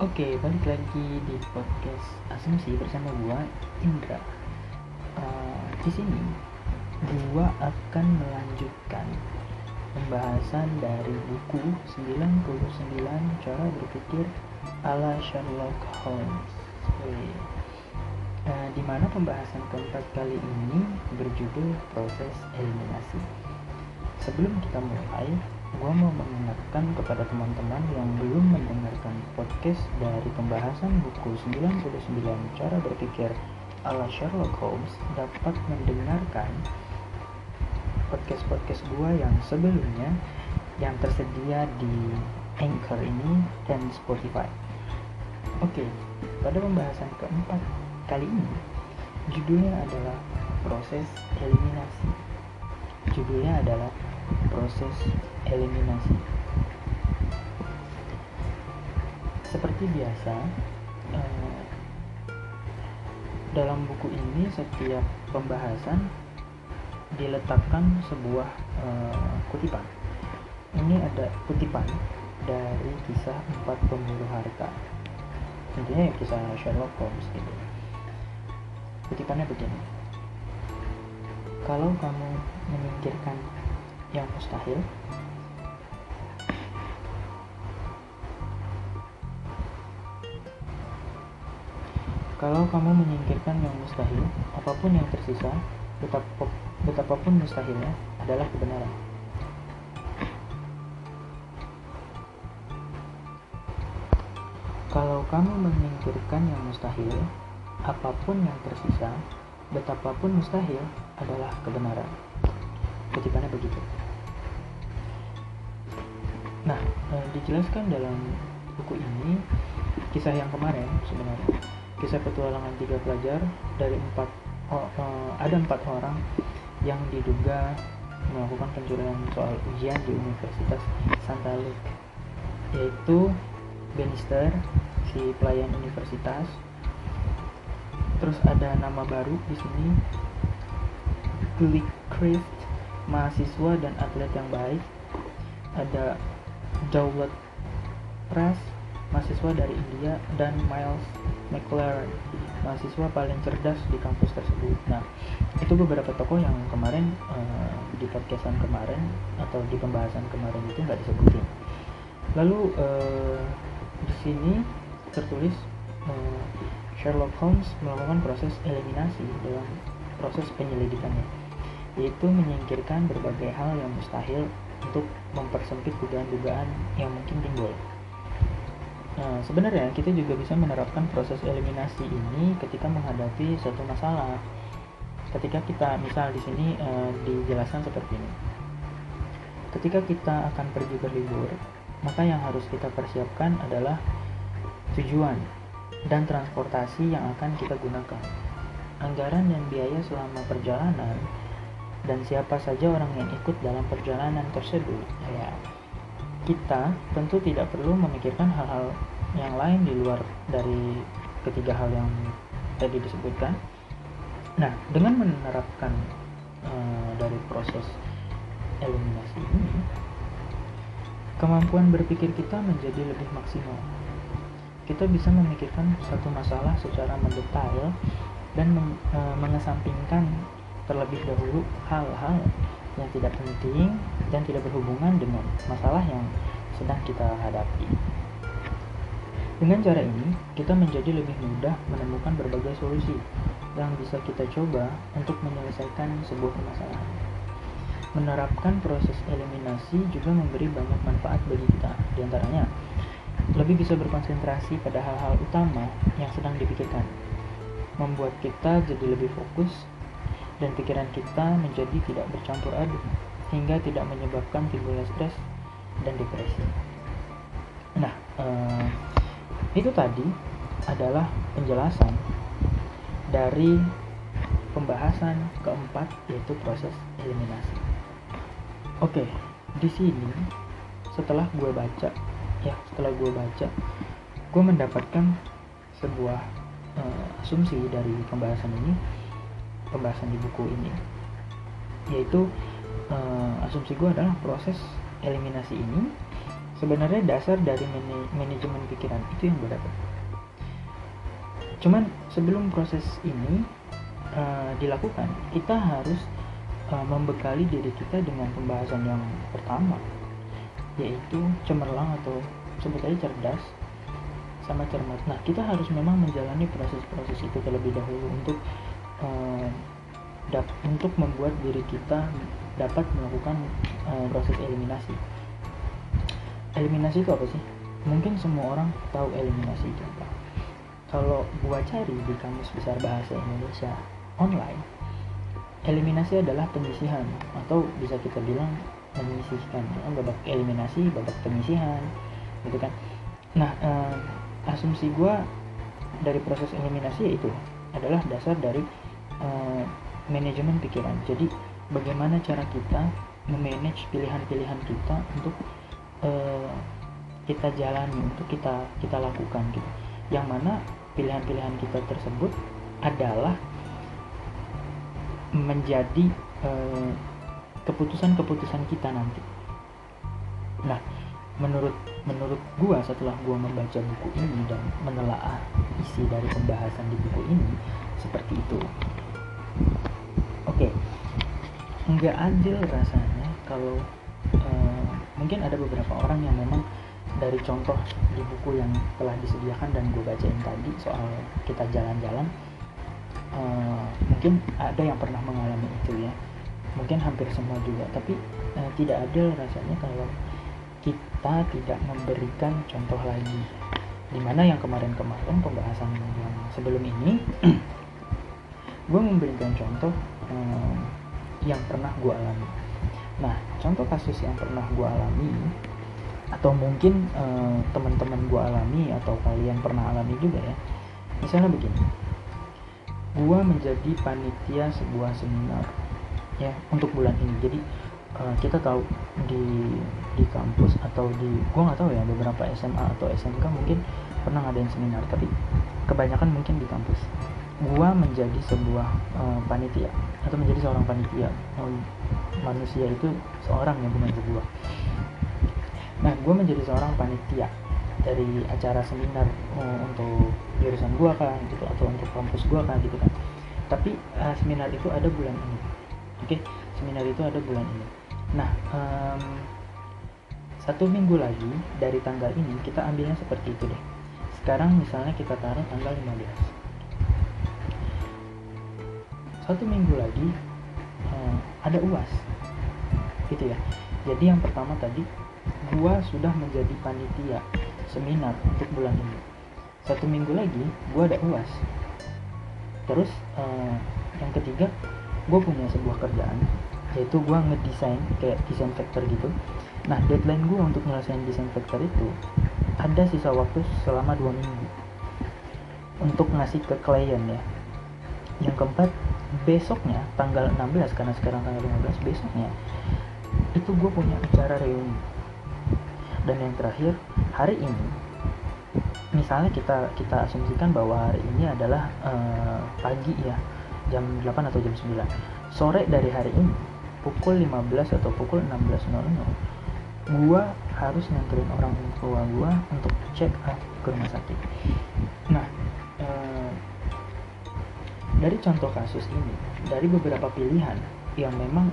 Oke, balik lagi di podcast Asumsi bersama gua Indra. Uh, di sini gua akan melanjutkan pembahasan dari buku 99 Cara Berpikir ala Sherlock Holmes. Uh, di mana pembahasan keempat kali ini berjudul proses eliminasi. Sebelum kita mulai, gue mau mengingatkan kepada teman-teman yang belum mendengarkan podcast dari pembahasan buku 99 cara berpikir ala Sherlock Holmes dapat mendengarkan podcast-podcast gue yang sebelumnya yang tersedia di Anchor ini dan Spotify. Oke, pada pembahasan keempat kali ini judulnya adalah proses eliminasi. Judulnya adalah proses eliminasi. Seperti biasa, eh, dalam buku ini setiap pembahasan diletakkan sebuah eh, kutipan. Ini ada kutipan dari kisah empat pemburu harta. Intinya ya kisah Sherlock Holmes gitu. Kutipannya begini. Kalau kamu menyingkirkan yang mustahil, Kalau kamu menyingkirkan yang mustahil, apa pun yang tersisa, betapa, betapapun mustahilnya, adalah kebenaran. Kalau kamu menyingkirkan yang mustahil, apa pun yang tersisa, betapapun mustahil, adalah kebenaran. Kutipannya begitu. Nah, eh, dijelaskan dalam buku ini kisah yang kemarin sebenarnya. Kisah petualangan tiga pelajar dari empat uh, ada empat orang yang diduga melakukan pencurian soal ujian di Universitas Santa Luke yaitu Bannister si pelayan universitas. Terus ada nama baru di sini Gilchrist mahasiswa dan atlet yang baik. Ada Dowlett Press mahasiswa dari India dan Miles McLaren, mahasiswa paling cerdas di kampus tersebut. Nah, itu beberapa tokoh yang kemarin uh, di podcastan kemarin atau di pembahasan kemarin itu nggak disebutin. Lalu uh, di sini tertulis uh, Sherlock Holmes melakukan proses eliminasi dalam proses penyelidikannya, yaitu menyingkirkan berbagai hal yang mustahil untuk mempersempit dugaan-dugaan yang mungkin timbul. Nah, sebenarnya kita juga bisa menerapkan proses eliminasi ini ketika menghadapi suatu masalah. Ketika kita, misal di sini e, dijelaskan seperti ini. Ketika kita akan pergi berlibur, maka yang harus kita persiapkan adalah tujuan dan transportasi yang akan kita gunakan. Anggaran dan biaya selama perjalanan dan siapa saja orang yang ikut dalam perjalanan tersebut. Ya, kita tentu tidak perlu memikirkan hal-hal yang lain di luar dari ketiga hal yang tadi disebutkan. Nah, dengan menerapkan uh, dari proses eliminasi ini, kemampuan berpikir kita menjadi lebih maksimal. Kita bisa memikirkan satu masalah secara mendetail dan uh, mengesampingkan terlebih dahulu hal-hal yang tidak penting dan tidak berhubungan dengan masalah yang sedang kita hadapi. Dengan cara ini, kita menjadi lebih mudah menemukan berbagai solusi yang bisa kita coba untuk menyelesaikan sebuah permasalahan. Menerapkan proses eliminasi juga memberi banyak manfaat bagi kita, di antaranya lebih bisa berkonsentrasi pada hal-hal utama yang sedang dipikirkan, membuat kita jadi lebih fokus dan pikiran kita menjadi tidak bercampur aduk hingga tidak menyebabkan timbulnya stres dan depresi. Nah, eh, itu tadi adalah penjelasan dari pembahasan keempat yaitu proses eliminasi. Oke, di sini setelah gue baca ya setelah gue baca gue mendapatkan sebuah uh, asumsi dari pembahasan ini pembahasan di buku ini yaitu uh, asumsi gue adalah proses eliminasi ini sebenarnya dasar dari manajemen pikiran itu yang berat cuman sebelum proses ini uh, dilakukan kita harus uh, membekali diri kita dengan pembahasan yang pertama yaitu cemerlang atau sebut aja cerdas sama cermat. Nah, kita harus memang menjalani proses-proses itu terlebih dahulu untuk uh, untuk membuat diri kita dapat melakukan uh, proses eliminasi. Eliminasi itu apa sih? Mungkin semua orang tahu eliminasi itu apa kalau gua cari di kamus besar bahasa Indonesia online eliminasi adalah penyisihan atau bisa kita bilang menyisihkan ya, babak eliminasi babak penyisihan gitu kan nah eh, asumsi gua dari proses eliminasi yaitu adalah dasar dari eh, manajemen pikiran jadi bagaimana cara kita memanage pilihan-pilihan kita untuk eh, kita jalani untuk kita kita lakukan gitu yang mana pilihan-pilihan kita tersebut adalah menjadi eh, keputusan-keputusan kita nanti. Nah, menurut menurut gua setelah gua membaca buku ini dan menelaah isi dari pembahasan di buku ini seperti itu. Oke, okay. nggak adil rasanya kalau uh, mungkin ada beberapa orang yang memang dari contoh di buku yang telah disediakan dan gue bacain tadi soal kita jalan-jalan uh, mungkin ada yang pernah mengalami itu ya mungkin hampir semua juga tapi uh, tidak ada rasanya kalau kita tidak memberikan contoh lagi di mana yang kemarin-kemarin pembahasan yang sebelum ini gue memberikan contoh uh, yang pernah gue alami. Nah contoh kasus yang pernah gue alami atau mungkin uh, teman-teman gue alami atau kalian pernah alami juga ya. Misalnya begini gue menjadi panitia sebuah seminar ya untuk bulan ini. Jadi uh, kita tahu di di kampus atau di gue nggak tahu ya beberapa SMA atau SMK mungkin pernah ngadain seminar tapi kebanyakan mungkin di kampus gue menjadi sebuah uh, panitia atau menjadi seorang panitia. Manusia itu seorang yang bukan sebuah nah gue menjadi seorang panitia dari acara seminar uh, untuk jurusan gue kan gitu atau untuk kampus gue kan gitu kan. Tapi uh, seminar itu ada bulan ini. Oke okay? seminar itu ada bulan ini. Nah um, satu minggu lagi dari tanggal ini kita ambilnya seperti itu deh. Sekarang misalnya kita taruh tanggal 15 satu minggu lagi uh, ada uas. Gitu ya. Jadi yang pertama tadi gua sudah menjadi panitia seminar untuk bulan ini. Satu minggu lagi gua ada uas. Terus uh, yang ketiga gue punya sebuah kerjaan yaitu gue ngedesain kayak desain vector gitu. Nah deadline gue untuk nyelesain desain vector itu ada sisa waktu selama dua minggu untuk ngasih ke klien ya. Yang keempat besoknya tanggal 16 karena sekarang tanggal 15 besoknya itu gue punya acara reuni. Dan yang terakhir hari ini misalnya kita kita asumsikan bahwa hari ini adalah uh, pagi ya jam 8 atau jam 9 sore dari hari ini pukul 15 atau pukul 16.00 gua harus nganterin orang tua gua untuk up ke rumah sakit dari contoh kasus ini dari beberapa pilihan yang memang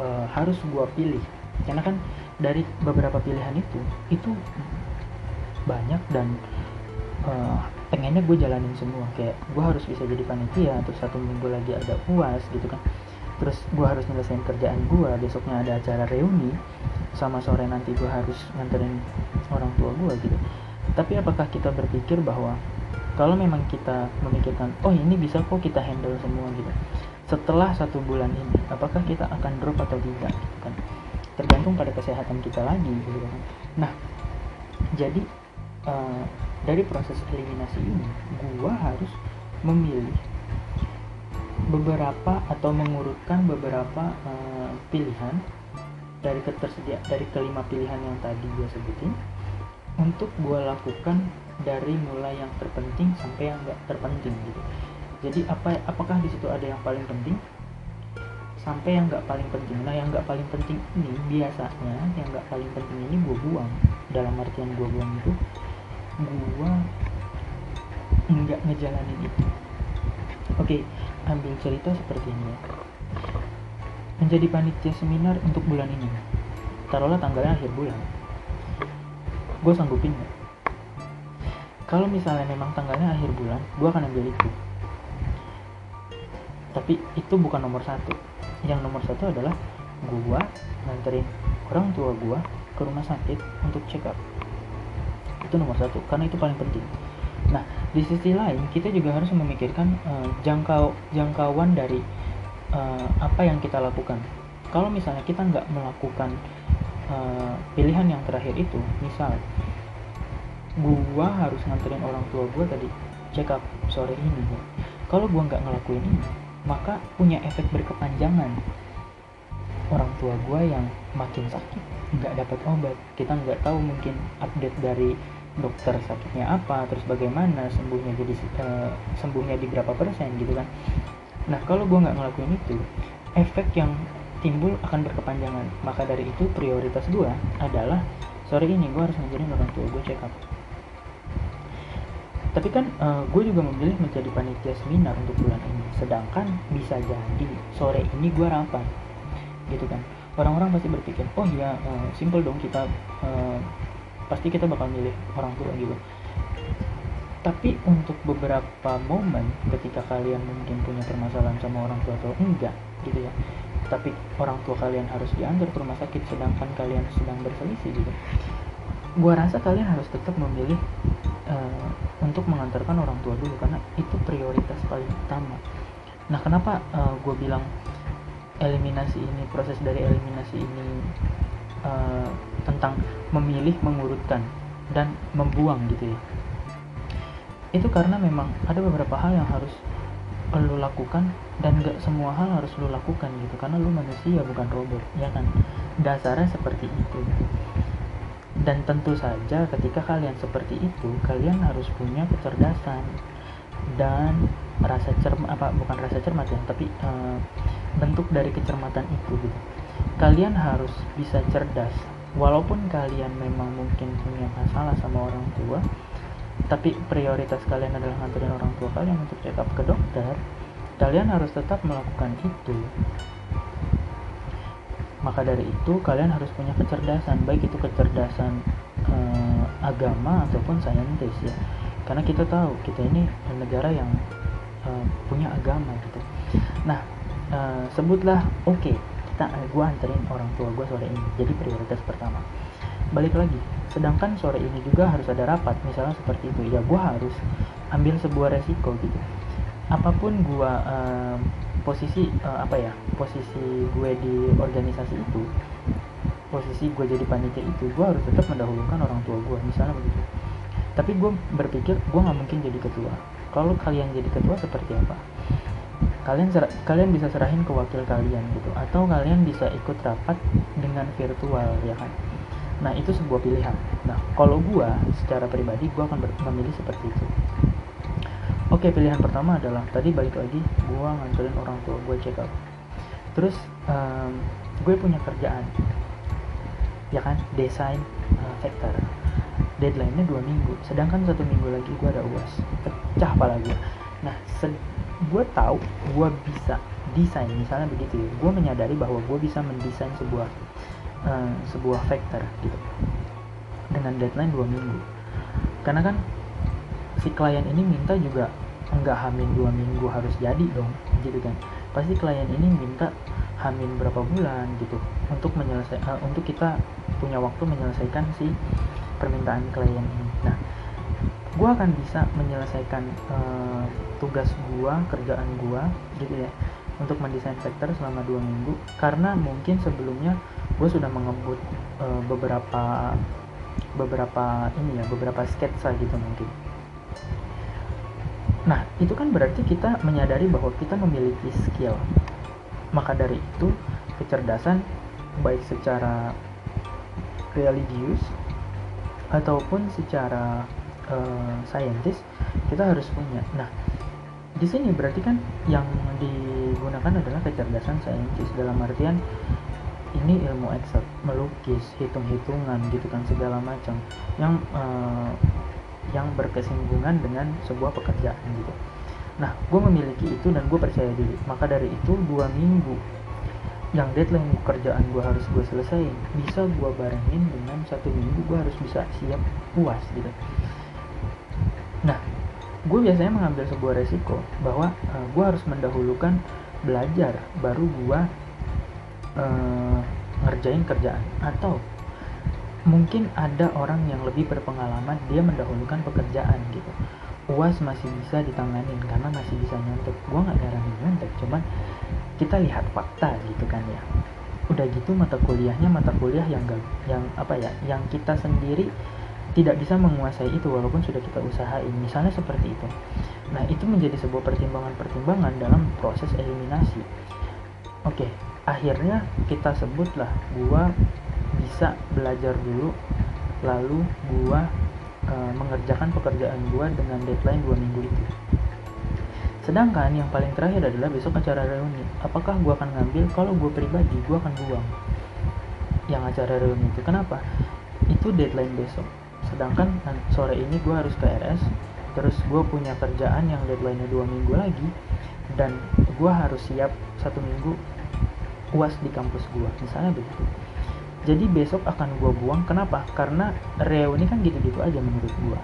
uh, harus gua pilih karena kan dari beberapa pilihan itu itu banyak dan uh, pengennya gue jalanin semua. Kayak gue harus bisa jadi panitia terus satu minggu lagi ada puas gitu kan. Terus gue harus nyelesain kerjaan gue besoknya ada acara reuni sama sore nanti gue harus nganterin orang tua gue gitu. Tapi apakah kita berpikir bahwa kalau memang kita memikirkan oh ini bisa kok kita handle semua gitu. Setelah satu bulan ini apakah kita akan drop atau tidak gitu kan? Tergantung pada kesehatan kita lagi gitu kan. Nah jadi uh, dari proses eliminasi ini gua harus memilih beberapa atau mengurutkan beberapa uh, pilihan dari ketersedia dari kelima pilihan yang tadi gue sebutin untuk gue lakukan dari mulai yang terpenting sampai yang gak terpenting gitu. Jadi apa apakah di situ ada yang paling penting? Sampai yang nggak paling penting. Nah yang nggak paling penting ini biasanya yang nggak paling penting ini gue buang. Dalam artian gue buang itu gue nggak ngejalanin itu. Oke ambil cerita seperti ini ya. Menjadi panitia seminar untuk bulan ini. Taruhlah tanggalnya akhir bulan. Gue sanggupin nggak kalau misalnya memang tanggalnya akhir bulan gue akan ambil itu. Tapi itu bukan nomor satu. Yang nomor satu adalah gua nganterin orang tua gua ke rumah sakit untuk check up. Itu nomor satu karena itu paling penting. Nah di sisi lain kita juga harus memikirkan uh, jangkau jangkauan dari uh, apa yang kita lakukan. Kalau misalnya kita nggak melakukan uh, pilihan yang terakhir itu misal gua harus nganterin orang tua gua tadi check up sore ini kalau gua nggak ngelakuin ini maka punya efek berkepanjangan. Orang tua gue yang makin sakit nggak dapat obat. Kita nggak tahu mungkin update dari dokter sakitnya apa terus bagaimana sembuhnya jadi uh, sembuhnya di berapa persen gitu kan. Nah kalau gue nggak ngelakuin itu efek yang timbul akan berkepanjangan. Maka dari itu prioritas gue adalah sore ini gue harus ngajarin orang tua gue check up tapi kan uh, eh, gue juga memilih menjadi panitia seminar untuk bulan ini. Sedangkan bisa jadi sore ini gue rapat. Gitu kan. Orang-orang pasti berpikir oh iya uh, simple dong kita uh, pasti kita bakal milih orang tua gitu. Tapi untuk beberapa momen ketika kalian mungkin punya permasalahan sama orang tua atau enggak gitu ya. Tapi orang tua kalian harus diantar ke rumah sakit sedangkan kalian sedang berselisih gitu. Gua rasa kalian harus tetap memilih uh, untuk mengantarkan orang tua dulu karena itu prioritas paling utama. Nah kenapa uh, eh, gue bilang eliminasi ini proses dari eliminasi ini uh, tentang memilih mengurutkan dan membuang gitu ya? Itu karena memang ada beberapa hal yang harus lo lakukan dan gak semua hal harus lo lakukan gitu karena lo manusia bukan robot ya kan? Dasarnya seperti itu dan tentu saja ketika kalian seperti itu kalian harus punya kecerdasan dan rasa cermat apa bukan rasa cermat ya tapi uh, bentuk dari kecermatan itu gitu. Kalian harus bisa cerdas. Walaupun kalian memang mungkin punya masalah sama orang tua tapi prioritas kalian adalah nganterin orang tua kalian untuk check up ke dokter kalian harus tetap melakukan itu maka dari itu kalian harus punya kecerdasan baik itu kecerdasan uh, agama ataupun saintis ya. Karena kita tahu kita ini negara yang uh, punya agama gitu. Nah uh, sebutlah oke okay, kita uh, gue anterin orang tua gue sore ini. Jadi prioritas pertama. Balik lagi sedangkan sore ini juga harus ada rapat misalnya seperti itu. Ya gue harus ambil sebuah resiko gitu. Apa pun gue uh, posisi uh, apa ya posisi gue di organisasi itu posisi gue jadi panitia itu gue harus tetap mendahulukan orang tua gue misalnya begitu. Tapi gue berpikir gue nggak mungkin jadi ketua. Kalau kalian jadi ketua seperti apa? Kalian kalian bisa serahin ke wakil kalian gitu atau kalian bisa ikut rapat dengan virtual ya kan? Nah itu sebuah pilihan. Nah kalau gue secara pribadi gue akan memilih seperti itu Oke pilihan pertama adalah tadi balik lagi gue nganterin orang tua gue check up terus um, gue punya kerjaan. Ya kan? Desain uh, vektor. Deadline-nya dua minggu sedangkan satu minggu lagi gue ada uas. Pecah pala gue nah gue tahu gue bisa desain. Misalnya begitu ya gue menyadari bahwa gue bisa mendesain sebuah uh, sebuah vektor gitu. Dengan deadline dua minggu. Karena kan si klien ini minta juga nggak hamil dua minggu harus jadi dong gitu kan. Pasti klien ini minta hamil berapa bulan gitu. Untuk menyelesaikan uh, untuk kita punya waktu menyelesaikan si permintaan klien ini. Nah gue akan bisa menyelesaikan uh, tugas gue kerjaan gue gitu ya untuk mendesain vektor selama dua minggu. Karena mungkin sebelumnya gue sudah mengebut uh, beberapa beberapa ini ya beberapa sketsa gitu mungkin Nah, itu kan berarti kita menyadari bahwa kita memiliki skill. Maka dari itu, kecerdasan baik secara religius ataupun secara uh, kita harus punya. Nah, di sini berarti kan yang di digunakan adalah kecerdasan saintis dalam artian ini ilmu eksak melukis hitung-hitungan gitu kan segala macam yang uh, yang berkesinggungan dengan sebuah pekerjaan gitu. Nah gue memiliki itu dan gue percaya diri. Maka dari itu dua minggu yang deadline pekerjaan gue harus gue selesaiin bisa gue barengin dengan satu minggu gue harus bisa siap puas gitu. Nah gue biasanya mengambil sebuah resiko bahwa uh, eh, gue harus mendahulukan belajar baru gue uh, ngerjain kerjaan. Atau mungkin ada orang yang lebih berpengalaman dia mendahulukan pekerjaan gitu. Uas masih bisa ditanganin karena masih bisa nyontek. Gue nggak nyaranin nyontek cuman kita lihat fakta gitu kan ya. Udah gitu mata kuliahnya mata kuliah yang gak, yang apa ya yang kita sendiri tidak bisa menguasai itu walaupun sudah kita usahain. Misalnya seperti itu. Nah itu menjadi sebuah pertimbangan-pertimbangan dalam proses eliminasi. Oke akhirnya kita sebutlah gua bisa belajar dulu lalu gua e, mengerjakan pekerjaan gua dengan deadline dua minggu itu. Sedangkan yang paling terakhir adalah besok acara reuni. Apakah gua akan ngambil? Kalau gua pribadi gua akan buang yang acara reuni itu. Kenapa? Itu deadline besok. Sedangkan sore ini gua harus ke RS terus gue punya kerjaan yang deadline-nya dua minggu lagi dan gue harus siap satu minggu puas di kampus gua. Misalnya begitu jadi besok akan gua buang. Kenapa? Karena reuni kan gitu-gitu aja menurut gua.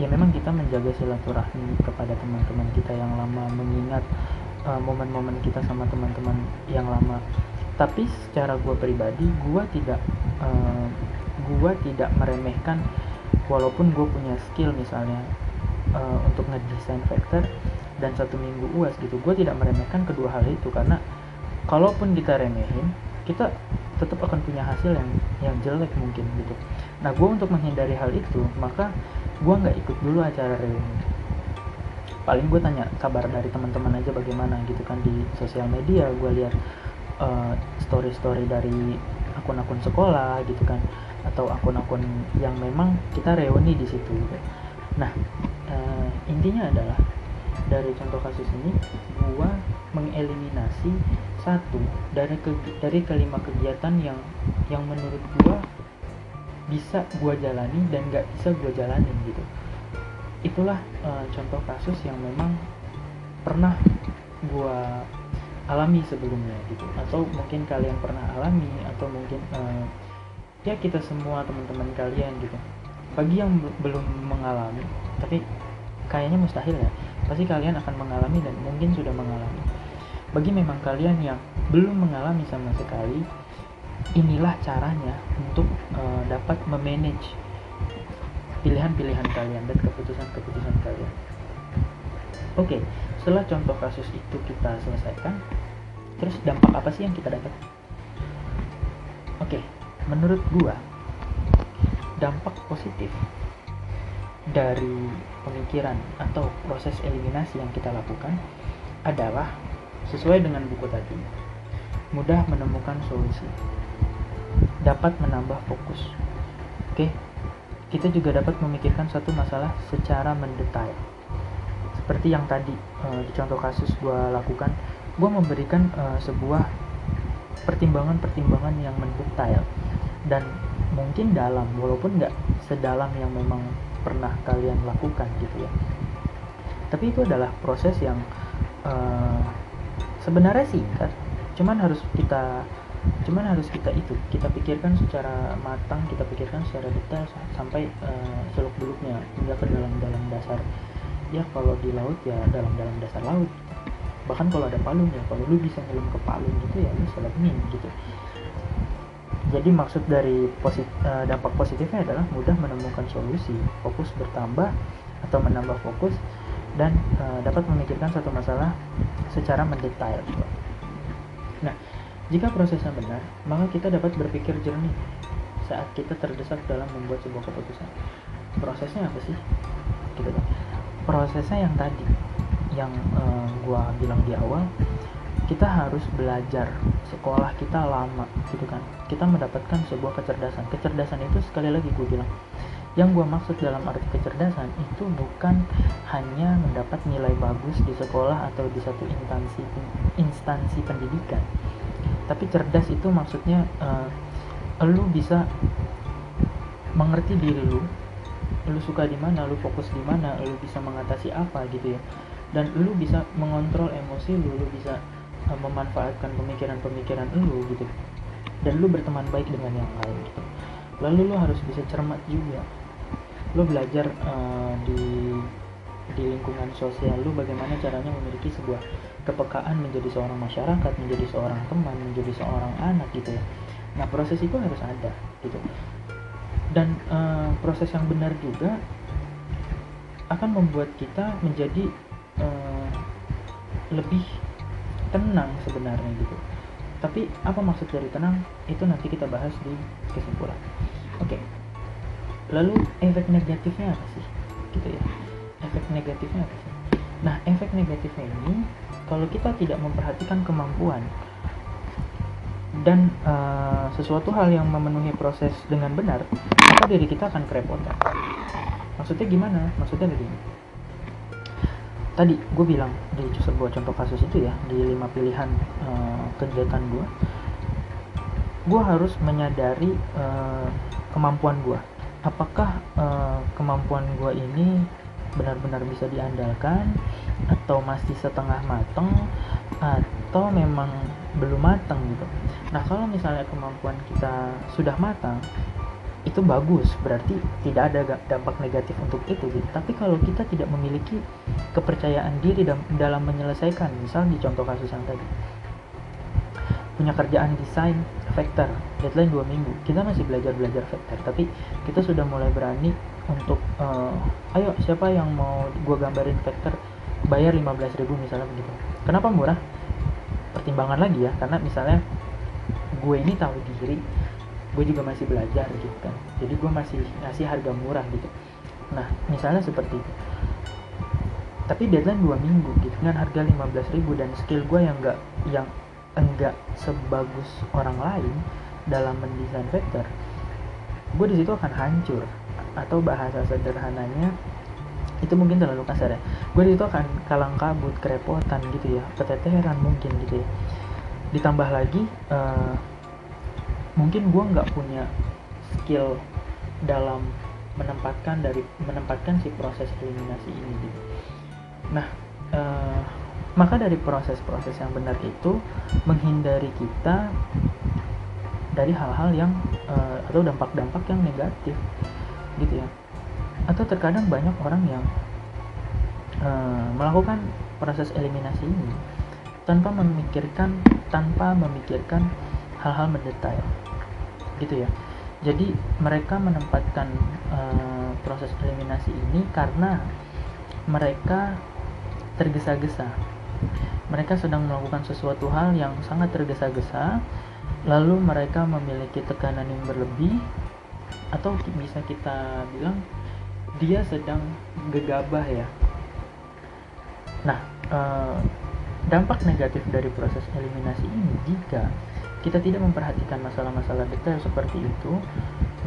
Ya memang kita menjaga silaturahmi kepada teman-teman kita yang lama mengingat uh, momen-momen kita sama teman-teman yang lama. Tapi secara gua pribadi gua tidak uh, gua tidak meremehkan walaupun gue punya skill misalnya uh, untuk ngedesain vector dan satu minggu uas gitu. Gue tidak meremehkan kedua hal itu karena kalaupun kita remehin kita tetap akan punya hasil yang yang jelek mungkin gitu nah gue untuk menghindari hal itu maka gue nggak ikut dulu acara reuni paling gue tanya kabar dari teman-teman aja bagaimana gitu kan di sosial media gue lihat uh, story-story dari akun-akun sekolah gitu kan atau akun-akun yang memang kita reuni di situ gitu. nah uh, intinya adalah dari contoh kasus ini gue mengeliminasi satu dari ke, dari kelima kegiatan yang yang menurut gua bisa gua jalani dan gak bisa gua jalanin gitu. Itulah uh, contoh kasus yang memang pernah gua alami sebelumnya gitu. Atau mungkin kalian pernah alami atau mungkin uh, ya kita semua teman-teman kalian gitu. Bagi yang belum mengalami tapi kayaknya mustahil ya. Pasti kalian akan mengalami dan mungkin sudah mengalami bagi memang kalian yang belum mengalami sama sekali, inilah caranya untuk uh, dapat memanage pilihan-pilihan kalian dan keputusan-keputusan kalian. Oke, setelah contoh kasus itu kita selesaikan, terus dampak apa sih yang kita dapat? Oke, menurut gua dampak positif dari pemikiran atau proses eliminasi yang kita lakukan adalah Sesuai dengan buku tadi, mudah menemukan solusi, dapat menambah fokus. Oke, kita juga dapat memikirkan satu masalah secara mendetail. Seperti yang tadi uh, di contoh kasus gue lakukan, gue memberikan uh, sebuah pertimbangan-pertimbangan yang mendetail dan mungkin dalam, walaupun nggak sedalam yang memang pernah kalian lakukan gitu ya. Tapi itu adalah proses yang uh, sebenarnya singkat cuman harus kita cuman harus kita itu kita pikirkan secara matang kita pikirkan secara detail sampai uh, seluk beluknya hingga ke dalam dalam dasar. Ya kalau di laut ya dalam dalam dasar laut. Bahkan kalau ada palung ya kalau lu bisa nyelam ke palung gitu ya lu selemin gitu. Jadi maksud dari posit, uh, dampak positifnya adalah mudah menemukan solusi fokus bertambah atau menambah fokus dan uh, dapat memikirkan satu masalah secara mendetail. Nah, jika prosesnya benar, maka kita dapat berpikir jernih saat kita terdesak dalam membuat sebuah keputusan. Prosesnya apa sih? Gitu kan. Prosesnya yang tadi, yang uh, gua bilang di awal, kita harus belajar sekolah kita lama gitu kan kita mendapatkan sebuah kecerdasan kecerdasan itu sekali lagi gue bilang yang gue maksud dalam arti kecerdasan itu bukan hanya mendapat nilai bagus di sekolah atau di satu instansi instansi pendidikan. Tapi cerdas itu maksudnya uh, lu bisa mengerti diri lu lu suka di mana lu fokus di mana lu bisa mengatasi apa gitu ya. Dan lu bisa mengontrol emosi lu lu bisa uh, memanfaatkan pemikiran-pemikiran lu gitu. Dan lu berteman baik dengan yang lain gitu. Lalu lu harus bisa cermat juga lo belajar uh, di di lingkungan sosial lu bagaimana caranya memiliki sebuah kepekaan menjadi seorang masyarakat menjadi seorang teman menjadi seorang anak gitu ya. Nah proses itu harus ada gitu. Dan uh, proses yang benar juga akan membuat kita menjadi uh, lebih tenang sebenarnya gitu. Tapi apa maksud dari tenang? Itu nanti kita bahas di kesimpulan. Oke. okay lalu efek negatifnya apa sih? Gitu ya. Efek negatifnya apa sih? Nah efek negatifnya ini kalau kita tidak memperhatikan kemampuan dan uh, sesuatu hal yang memenuhi proses dengan benar maka diri kita akan kerepotan. Maksudnya gimana? Maksudnya dari tadi gue bilang di sebuah contoh kasus itu ya di lima pilihan uh, kegiatan gue gue harus menyadari uh, kemampuan gue apakah uh, kemampuan gue ini benar-benar bisa diandalkan atau masih setengah mateng atau memang belum matang gitu. Nah kalau misalnya kemampuan kita sudah matang itu bagus berarti tidak ada dampak negatif untuk itu gitu. Tapi kalau kita tidak memiliki kepercayaan diri dalam menyelesaikan misal di contoh kasus yang tadi punya kerjaan desain vektor deadline dua minggu. Kita masih belajar belajar vektor tapi kita sudah mulai berani untuk uh, ayo siapa yang mau gue gambarin vektor bayar 15.000 misalnya begitu. Kenapa murah? Pertimbangan lagi ya karena misalnya gue ini tahu diri gue juga masih belajar gitu kan. Jadi gue masih ngasih harga murah gitu. Nah misalnya seperti itu. Tapi deadline dua minggu gitu dengan harga 15.000 dan skill gue yang enggak yang enggak sebagus orang lain dalam mendesain vektor gue di situ akan hancur. Atau bahasa sederhananya itu mungkin terlalu kasar ya. Gue di situ akan kalang kabut kerepotan gitu ya keteteran mungkin gitu ya. Ditambah lagi uh, mungkin gue nggak punya skill dalam menempatkan dari menempatkan si proses eliminasi ini gitu. Nah uh, maka dari proses-proses yang benar itu menghindari kita dari hal-hal yang uh, atau dampak-dampak yang negatif gitu ya. Atau terkadang banyak orang yang uh, melakukan proses eliminasi ini tanpa memikirkan tanpa memikirkan hal-hal mendetail gitu ya. Jadi mereka menempatkan uh, proses eliminasi ini karena mereka tergesa-gesa mereka sedang melakukan sesuatu hal yang sangat tergesa-gesa, lalu mereka memiliki tekanan yang berlebih, atau bisa kita bilang dia sedang gegabah ya. Nah, eh, dampak negatif dari proses eliminasi ini jika kita tidak memperhatikan masalah-masalah detail seperti itu,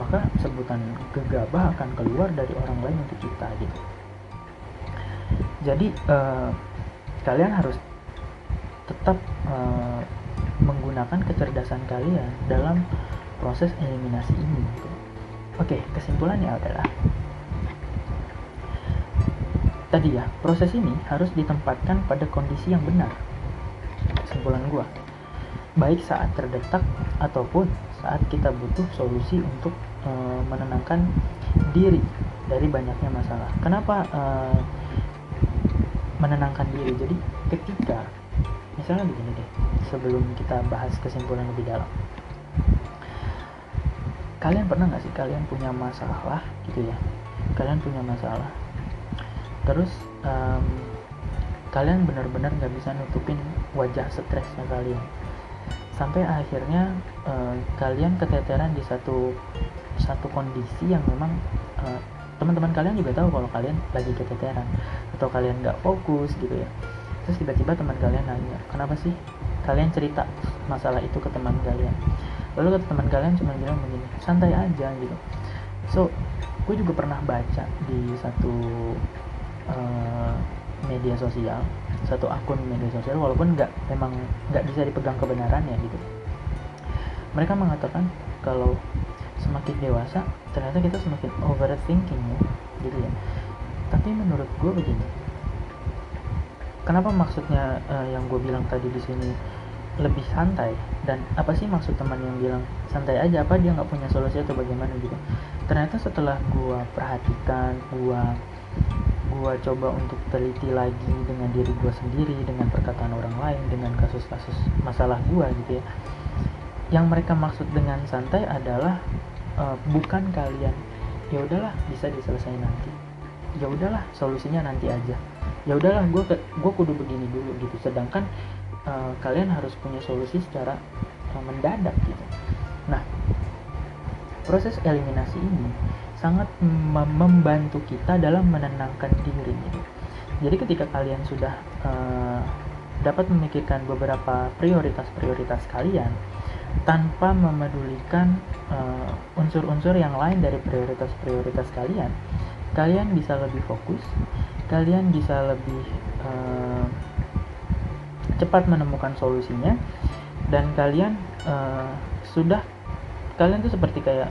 maka sebutan gegabah akan keluar dari orang lain untuk kita gitu. Jadi eh, kalian harus tetap uh, menggunakan kecerdasan kalian dalam proses eliminasi ini. Oke, kesimpulannya adalah tadi ya proses ini harus ditempatkan pada kondisi yang benar. Kesimpulan gua, baik saat terdetak ataupun saat kita butuh solusi untuk uh, menenangkan diri dari banyaknya masalah. Kenapa uh, menenangkan diri? Jadi ketika misalnya begini deh sebelum kita bahas kesimpulan lebih dalam. Kalian pernah nggak sih kalian punya masalah gitu ya? Kalian punya masalah. Terus um, kalian benar-benar nggak bisa nutupin wajah stresnya kalian. Sampai akhirnya uh, kalian keteteran di satu satu kondisi yang memang uh, teman-teman kalian juga tahu kalau kalian lagi keteteran atau kalian nggak fokus gitu ya. Terus tiba-tiba teman kalian nanya kenapa sih kalian cerita masalah itu ke teman kalian? Lalu kata teman kalian cuma bilang begini santai aja gitu. So gue juga pernah baca di satu uh, media sosial satu akun media sosial walaupun nggak memang nggak bisa dipegang kebenarannya gitu. Mereka mengatakan kalau semakin dewasa ternyata kita semakin overthinking ya gitu ya. Tapi menurut gue begini. Kenapa maksudnya uh, yang gue bilang tadi di sini lebih santai? Dan apa sih maksud teman yang bilang santai aja? Apa dia nggak punya solusi atau bagaimana gitu? Ternyata setelah gue perhatikan gue gue coba untuk teliti lagi dengan diri gue sendiri dengan perkataan orang lain dengan kasus-kasus masalah gue gitu ya yang mereka maksud dengan santai adalah uh, bukan kalian. Ya udahlah bisa diselesaikan nanti. Ya udahlah solusinya nanti aja. Ya udahlah gue gue kudu begini dulu gitu. Sedangkan uh, kalian harus punya solusi secara uh, mendadak gitu. Nah proses eliminasi ini sangat membantu kita dalam menenangkan diri gitu. Jadi ketika kalian sudah uh, dapat memikirkan beberapa prioritas-prioritas kalian tanpa memedulikan unsur-unsur uh, yang lain dari prioritas-prioritas kalian. Kalian bisa lebih fokus kalian bisa lebih uh, cepat menemukan solusinya dan kalian uh, sudah kalian tuh seperti kayak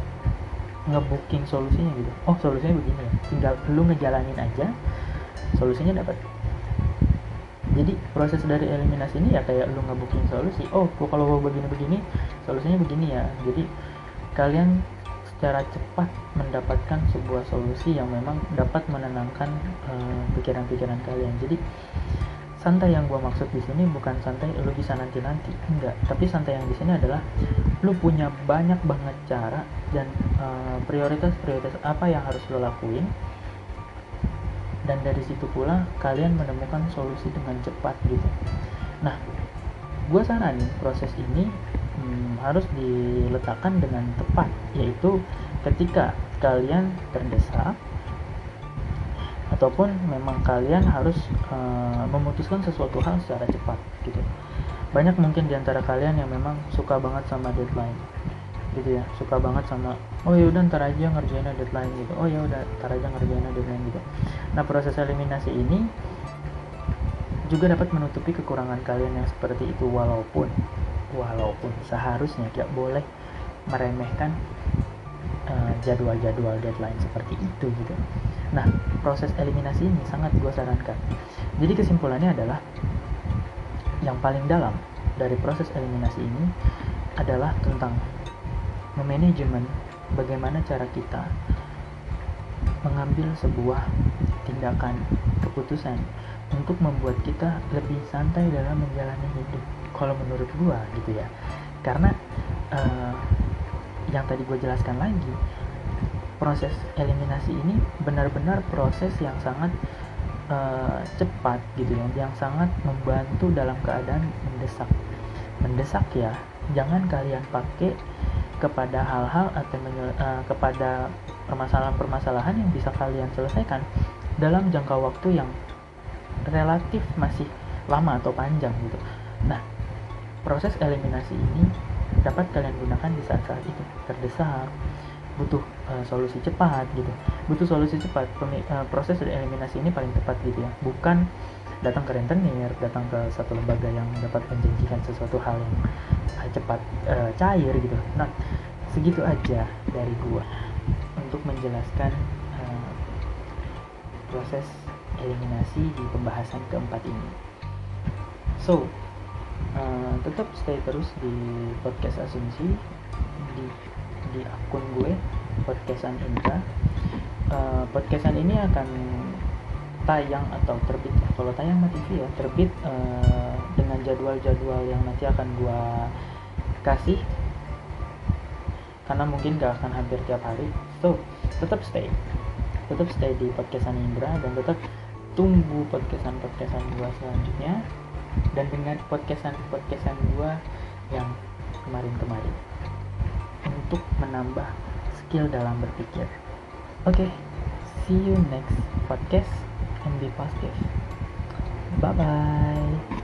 ngebooking solusinya gitu. Oh solusinya begini tinggal lu ngejalanin aja solusinya dapat. Jadi proses dari eliminasi ini ya kayak lu ngebooking solusi oh kalau mau begini-begini solusinya begini ya. Jadi kalian secara cepat mendapatkan sebuah solusi yang memang dapat menenangkan eh, pikiran-pikiran uh, kalian. Jadi santai yang gue maksud di sini bukan santai lu bisa nanti nanti enggak. Tapi santai yang di sini adalah lu punya banyak banget cara dan uh, prioritas prioritas apa yang harus lo lakuin. Dan dari situ pula kalian menemukan solusi dengan cepat gitu. Nah gue saranin proses ini hmm, harus diletakkan dengan tepat yaitu ketika kalian terdesak ataupun memang kalian harus uh, memutuskan sesuatu hal secara cepat gitu. Banyak mungkin di antara kalian yang memang suka banget sama deadline gitu ya suka banget sama oh ya udah ntar aja ngerjainnya deadline gitu. Oh ya udah ntar aja ngerjainnya deadline gitu. Nah proses eliminasi ini juga dapat menutupi kekurangan kalian yang seperti itu walaupun walaupun seharusnya tidak boleh meremehkan uh, jadwal-jadwal deadline seperti itu gitu Nah, proses eliminasi ini sangat gue sarankan. Jadi kesimpulannya adalah yang paling dalam dari proses eliminasi ini adalah tentang memanajemen bagaimana cara kita mengambil sebuah tindakan keputusan untuk membuat kita lebih santai dalam menjalani hidup. Kalau menurut gue gitu ya, karena uh, yang tadi gue jelaskan lagi proses eliminasi ini benar-benar proses yang sangat uh, cepat gitu ya. Yang sangat membantu dalam keadaan mendesak. Mendesak ya jangan kalian pakai kepada hal-hal atau uh, kepada permasalahan-permasalahan yang bisa kalian selesaikan dalam jangka waktu yang relatif masih lama atau panjang gitu. Nah, proses eliminasi ini dapat kalian gunakan di saat-saat itu. Terdesak, butuh uh, solusi cepat gitu. Butuh solusi cepat Pemi uh, proses eliminasi ini paling tepat gitu ya. Bukan datang ke rentenir datang ke satu lembaga yang dapat menjanjikan sesuatu hal yang uh, cepat uh, cair gitu. Nah segitu aja dari gua untuk menjelaskan uh, proses eliminasi di pembahasan keempat ini. So uh, tetap stay terus di podcast asumsi di di akun gue podcastan Indra uh, podcastan ini akan tayang atau terbit kalau tayang mah TV ya terbit uh, dengan jadwal-jadwal yang nanti akan gue kasih. Karena mungkin gak akan hampir tiap hari. So tetap stay. Tetap stay di podcastan Indra dan tetap tunggu podcastan podcastan gue selanjutnya dan dengan podcastan podcastan gue yang kemarin-kemarin untuk menambah skill dalam berpikir. Oke, okay, see you next podcast and be positive. Bye bye.